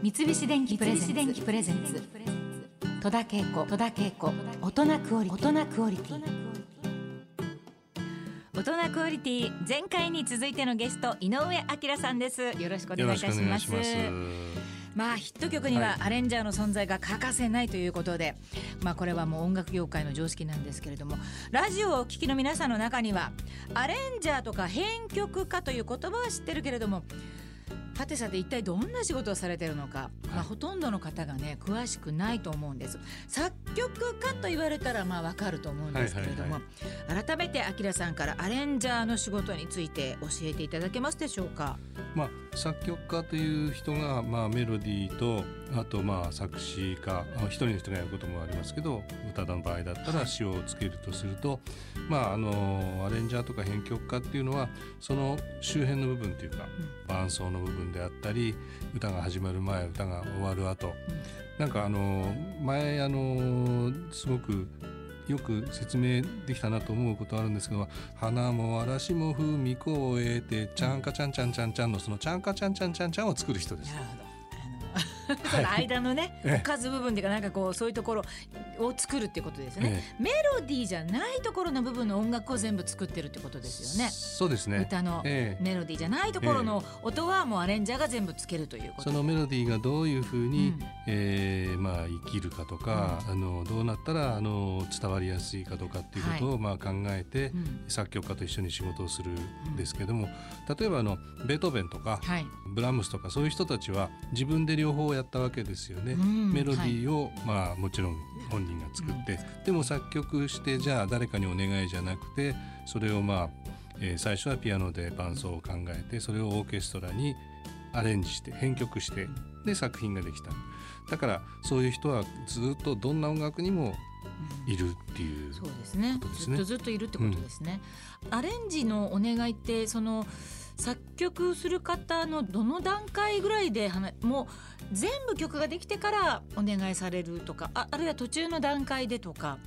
三菱電機プレゼンツ。戸田恵子。戸田恵子。大人クオリティ。大人クオリティ。大人クオリティ。前回に続いてのゲスト井上彰さんです。よろしくお願いいたします。まあヒット曲にはアレンジャーの存在が欠かせないということで、まあこれはもう音楽業界の常識なんですけれどもラジオをお聴きの皆さんの中にはアレンジャーとか編曲家という言葉は知ってるけれどもはてさて一体どんな仕事をされてるのか、はい、まあ、ほとんどの方がね詳しくないと思うんです。作曲家と言われたらまあわかると思うんですけれども、はいはいはい、改めてあきらさんからアレンジャーの仕事について教えていただけますでしょうか？まあ、作曲家という人が、まあ、メロディーとあとまあ作詞家一人の人がやることもありますけど歌の場合だったら詞をつけるとすると、まあ、あのアレンジャーとか編曲家っていうのはその周辺の部分というか、伴奏の部分であったり歌が始まる前歌が終わる後、なんかあの前あのすごくよく説明できたなと思うことあるんですけど「花も嵐も風味越えてちゃんかちゃんちゃんちゃんちゃん」のその「ちゃんかちゃんちゃんちゃんちゃん」を作る人です。なるほど その間のね、おかず部分っていうかなんかこうそういうところを作るってことですね、メロディーじゃないところの部分の音楽を全部作ってるってことですよね。そうですね。歌のメロディーじゃないところの音はもうアレンジャーが全部つけるということ、そのメロディーがどういうふうに、うん、えー、まあ生きるかとか、うん、あのどうなったらあの伝わりやすいかとかっていうことを、はい、まあ考えて、うん、作曲家と一緒に仕事をするんですけども、例えばあのベートーベンとか、はい、ブラームスとかそういう人たちは自分で両方やったわけですよね。メロディーを、はい、まあもちろん本人が作って、でも作曲してじゃあ誰かにお願いじゃなくてそれをまあ、えー、最初はピアノで伴奏を考えてそれをオーケストラにアレンジして編曲してで作品ができた。だからそういう人はずっとどんな音楽にもいるっていう、そうですね。ずっとずっといるってことですね、うん、アレンジのお願いってその作曲する方のどの段階ぐらいでもう全部曲ができてからお願いされるとかああるいは途中の段階でとか。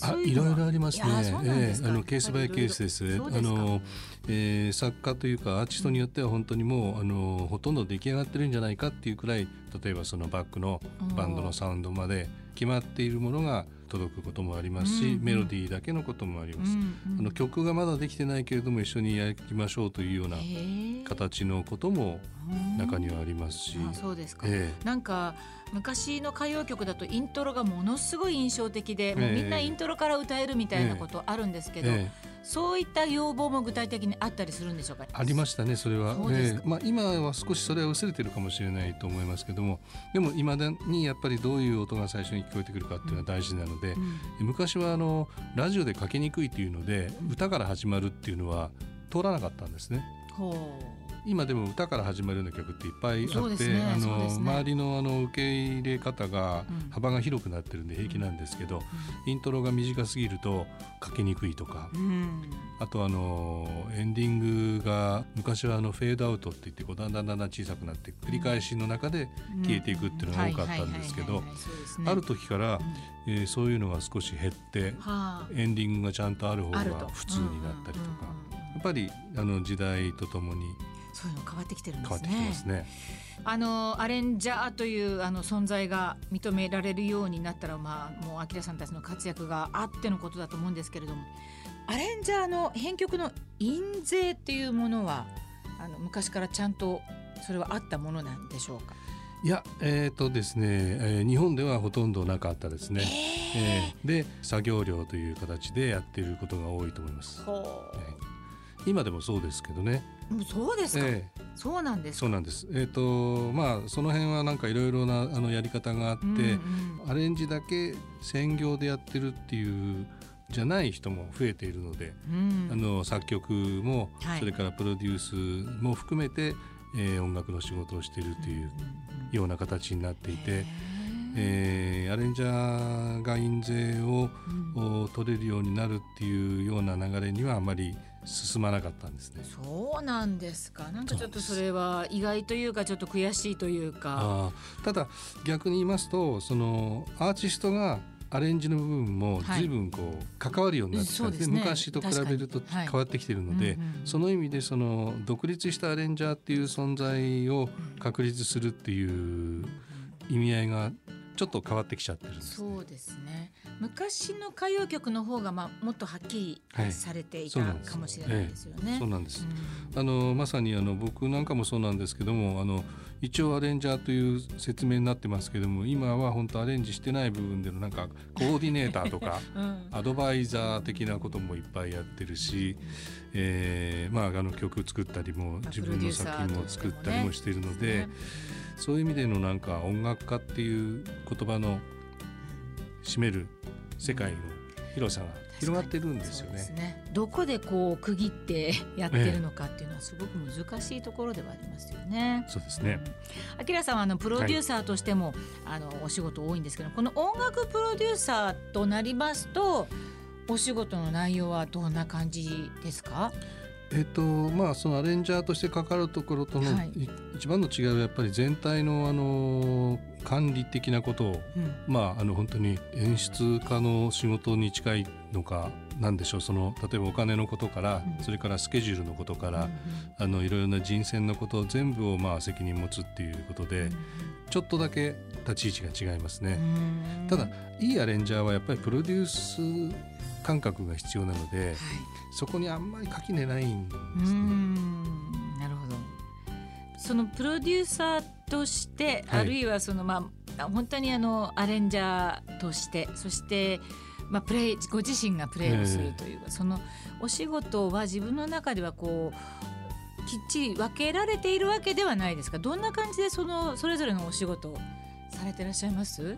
あいろいろありますね。えー、あのケースバイケースです。あの、えー、作家というかアーティストによっては本当にもうあのほとんど出来上がってるんじゃないかっていうくらい例えばそのバックのバンドのサウンドまで決まっているものが届くこともありますし、うんうん、メロディーだけのこともあります、うんうん、あの曲がまだできてないけれども一緒にやりましょうというような形のことも中にはありますし、あそうですか、えー、なんか昔の歌謡曲だとイントロがものすごい印象的で、もうみんなイントロから歌えるみたいなことあるんですけど、そういった要望も具体的にあったりするんでしょうか？ありましたねそれは。そ、えー、まあ、今は少しそれは薄れてるかもしれないと思いますけどもでもいまだにやっぱりどういう音が最初に聞こえてくるかっていうのは大事なので、うん、昔はあのラジオでかけにくいっていうので歌から始まるっていうのは通らなかったんですね。ほう今でも歌から始まるような曲っていっぱいあって、ね、あの、ね、周りのあの受け入れ方が幅が広くなってるんで平気なんですけど、うん、イントロが短すぎるとかけにくいとか、うん、あとあのエンディングが昔はあのフェードアウトって言ってこうだんだんだんだん小さくなって繰り返しの中で消えていくっていうのが多かったんですけどある時から、うん、えー、そういうのが少し減って、はあ、エンディングがちゃんとある方が普通になったりとか。やっぱりあの時代とともにそういうの変わってきてるんですね。ね。あのアレンジャーというあの存在が認められるようになったら、まあ、もうアキラさんたちの活躍があってのことだと思うんですけれどもアレンジャーの編曲の印税っていうものはあの昔からちゃんとそれはあったものなんでしょうか？いやえーとですねえー、日本ではほとんどなかったですね、えー、えー、で作業料という形でやっていることが多いと思います、えー今でもそうですけどね。そうですか。えー、そうなんですそうなんです。えっ、ー、とまあその辺はなんかいろいろなあのやり方があって、うんうん、アレンジだけ専業でやってるっていうじゃない人も増えているので、うん、あの作曲も、はい、それからプロデュースも含めて、えー、音楽の仕事をしているというような形になっていて。えー、アレンジャーが印税を、うん、取れるようになるっていうような流れにはあまり進まなかったんですね。そうなんですか。なんかちょっとそれは意外というかちょっと悔しいというか。ただ逆に言いますとそのアーティストがアレンジの部分も随分こう関わるようになってきた、はい、で、ね、昔と比べると変わってきているので、はいうんうん、その意味でその独立したアレンジャーっていう存在を確立するっていう意味合いがちょっと変わってきちゃってるんです、ね、そうですね昔の歌謡曲の方がまあもっとはっきりされていた、はい、かもしれないですよね。そうなんです。うん、あのまさにあの僕なんかもそうなんですけども、あの一応アレンジャーという説明になってますけども、今は本当アレンジしてない部分でのなんかコーディネーターとか、うん、アドバイザー的なこともいっぱいやってるし、えー、まああの曲作ったりも自分の作品も作ったりもしているので。そういう意味でのなんか音楽家っていう言葉の占める世界の広さが広がってるんですよね。ねどこでこう区切ってやってるのかっていうのはすごく難しいところではありますよね。そうですね。あきらさんはあのプロデューサーとしても、はい、あのお仕事多いんですけど、この音楽プロデューサーとなりますとお仕事の内容はどんな感じですか？えっとまあそのアレンジャーとしてかかるところとの、はい、一番の違いはやっぱり全体のあの管理的なことを、うん、まああの本当に演出家の仕事に近いのかなんでしょう。その例えばお金のことから、うん、それからスケジュールのことから、うん、あのいろいろな人選のこと全部をまあ責任持つっていうことで、ちょっとだけ立ち位置が違いますね。ただいいアレンジャーはやっぱりプロデュース感覚が必要なので、はい、そこにあんまり垣根ないんですね。なるほど。そのプロデューサーとして、はい、あるいはそのまあ本当にあのアレンジャーとしてそしてまあプレイご自身がプレイをするというか、えー、そのお仕事は自分の中ではこうきっちり分けられているわけではないですか。どんな感じでそのそれぞれのお仕事をされていらっしゃいます？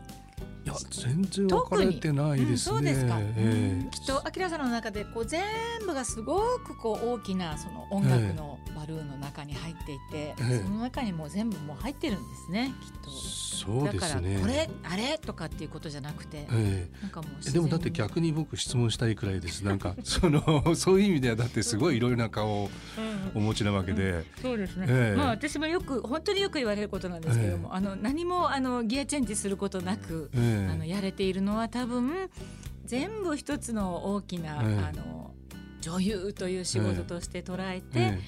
いや全然分かれてないですね。うん、そうですか。えー、きっとあきらさんの中でこう全部がすごくこう大きなその音楽のバルーンの中に入っていて、えー、その中にも全部もう入ってるんですね。きっと。そうですね。これあれとかっていうことじゃなくて、えー、なんかもうでもだって逆に僕質問したいくらいです。なんかそのそういう意味ではだってすごいいろいろな顔をお持ちなわけで、うんうん、そうですね。えー、まあ私もよく本当によく言われることなんですけども、あの何もあのギアチェンジすることなく。えーあのやれているのは多分全部一つの大きな、あの女優という仕事として捉えて、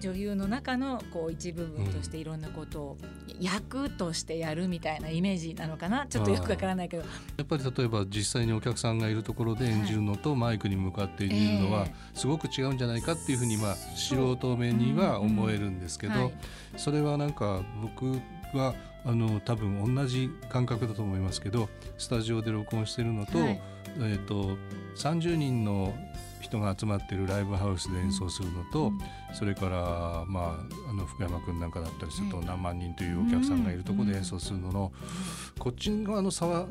女優の中のこう一部分としていろんなことを役としてやるみたいなイメージなのかな。ちょっとよくわからないけど。やっぱり例えば実際にお客さんがいるところで演じるのとマイクに向かって演じるのはすごく違うんじゃないかっていうふうにまあ素人目には思え。るんですけどそれはなんか僕はあの多分同じ感覚だと思いますけどスタジオで録音してるのと,、はい、えーと、30人の人が集まってるライブハウスで演奏するのと、うん、それから、まあ、あの福山君なんかだったりすると何万人というお客さんがいるところで演奏するのの、こっち側の差は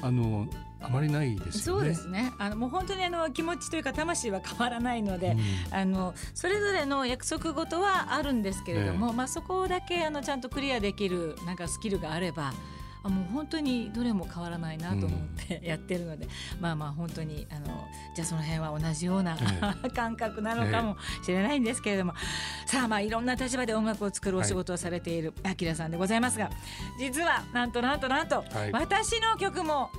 あのあまりないです、ね、そうですね。あのもう本当にあの気持ちというか魂は変わらないので、うん、あのそれぞれの約束事はあるんですけれども、まあそこだけあのちゃんとクリアできるなんかスキルがあれば。あもう本当にどれも変わらないなと思ってやってるので、うん、まあまあ本当にあのじゃあその辺は同じような、え 感覚なのかもしれないんですけれども、えさあまあいろんな立場で音楽を作るお仕事をされているあきらさんでございますが実はなんとなんとなんと、はい、私の曲も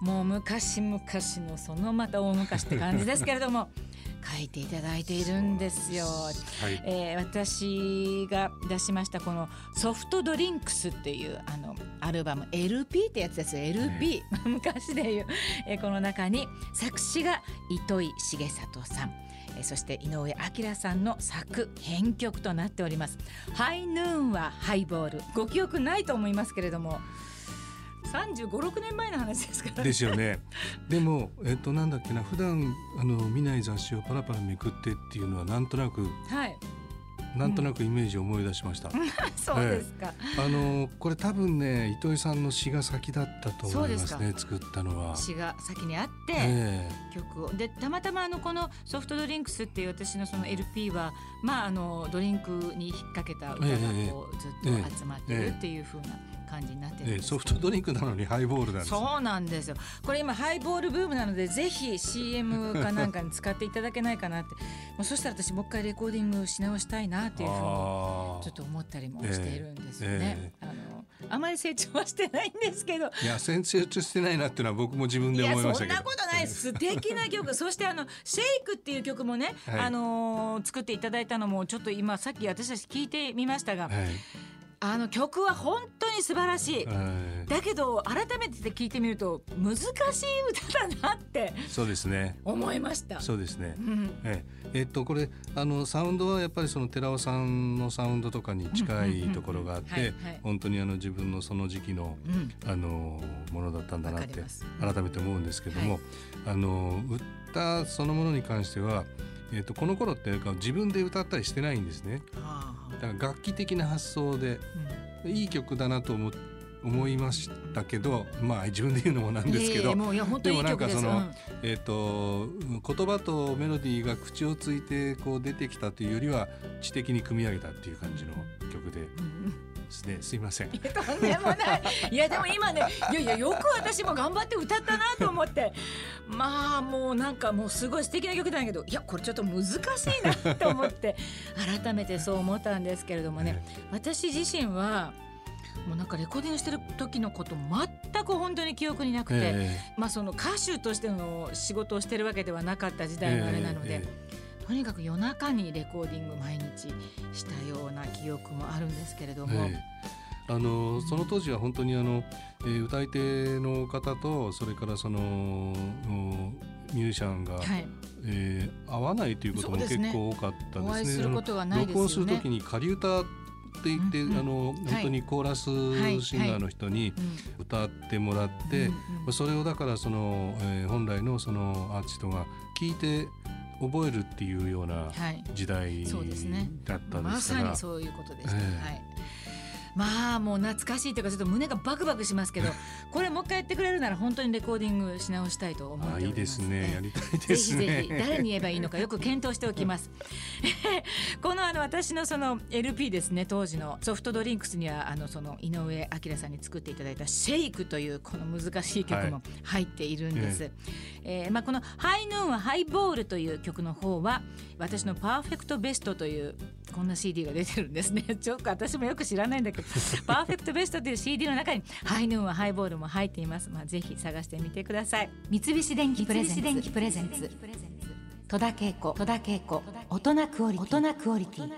もう昔々のそのまた大昔って感じですけれども 書いていただいているんですよ。はい、えー、私が出しましたこのソフトドリンクスっていうあのアルバム LP ってやつですよ。LP、昔でいう、えー、この中に作詞が糸井重里さん。そして井上彰さんの作編曲となっております。ハイヌーンはハイボール。ご記憶ないと思いますけれども35、6年前の話ですから、ね、ですよね。でもえっとなんだっけな。普段あの見ない雑誌をパラパラめくってっていうのはなんとなく、はい、なんとなくイメージを思い出しました。うん、そうですか、ええ、あのこれ多分ね糸井さんの詩が先だったと思いますね作ったのは。詩が先にあって、え、曲を。でたまたまあのこのソフトドリンクスっていう私のその LP はまああのドリンクに引っ掛けた歌がこうずっと集まってるっていうふうな。感じになってる、えソフトドリンクなのにハイボールなんです。そうなんですよ。これ今ハイボールブームなのでぜひ CM かなんかに使っていただけないかなって。もうそしたら私もう一回レコーディングし直したいなっていうふうにちょっと思ったりもしているんですよね。えーえ。ー、あのあまり成長はしてないんですけど。いや成長してないなっていうのは僕も自分で思いましたけど。そんなことない素敵な曲。そしてあの「シェイクっていう曲もね、はい、あのー、作っていただいたのもちょっと今さっき私たち聞いてみましたが、はいあの曲は本当に素晴らしい、だけど改めて聞いてみると難しい歌だなってそうですね。思いました。そうですね、うん、ええ。っとこれあのサウンドはやっぱりその寺尾さんのサウンドとかに近いところがあって本当にあの自分のその時期の、うん、あのものだったんだなって改めて思うんですけども、はい、あの歌そのものに関してはえーと、この頃って自分で歌ったりしてないんですね。だから楽器的な発想で、うん、いい曲だなと思思いましたけどまあ自分で言うのもなんですけど、でもなんかその、うん、えっ、ー、と言葉とメロディーが口をついてこう出てきたというよりは知的に組み上げたっていう感じの曲で。うんですね。すいません。とんでもない。いやでも今ねいやいやよく私も頑張って歌ったなと思って。まあもうなんかもうすごい素敵な曲だけどいやこれちょっと難しいなと思って改めてそう思ったんですけれどもね。私自身はもうなんかレコーディングしてる時のこと全く本当に記憶になくて、えー、まあその歌手としての仕事をしてるわけではなかった時代のあれなので。えーえーとにかく夜中にレコーディング毎日したような記憶もあるんですけれども。あのその当時は本当にあの、えー、歌い手の方とそれからそのミュージシャンが、はい、えー、合わないということも結構多かったですね。録音する時に仮歌って言って、うんうん、あの本当にコーラスシンガーの人に歌ってもらって、はいはい、それをだからその、えー、本来のそのアーティストが聞いて覚えるっていうような時代だったんですから、まさにそういうことでした、えー、はいまあもう懐かしいというかちょっと胸がバクバクしますけど これもう一回やってくれるなら本当にレコーディングし直したいと思っております、いいですねやりたいですねぜひぜひ。誰に言えばいいのかよく検討しておきます。このあの私のその LP ですね当時のソフトドリンクスにはあのその井上彰さんに作っていただいた「シェイクというこの難しい曲も入っているんです、はい、えー、まあ、この「ハイヌーンはハイボール」という曲の方は私の「パーフェクトベスト」というこんな CD が出てるんですね ちょっと私もよく知らないんだけど パーフェクトベストという CD の中にハイヌーンはハイボールも入っています。まあぜひ探してみてください。三菱電機プレゼンツ戸田恵子戸田恵子大人クオリティ。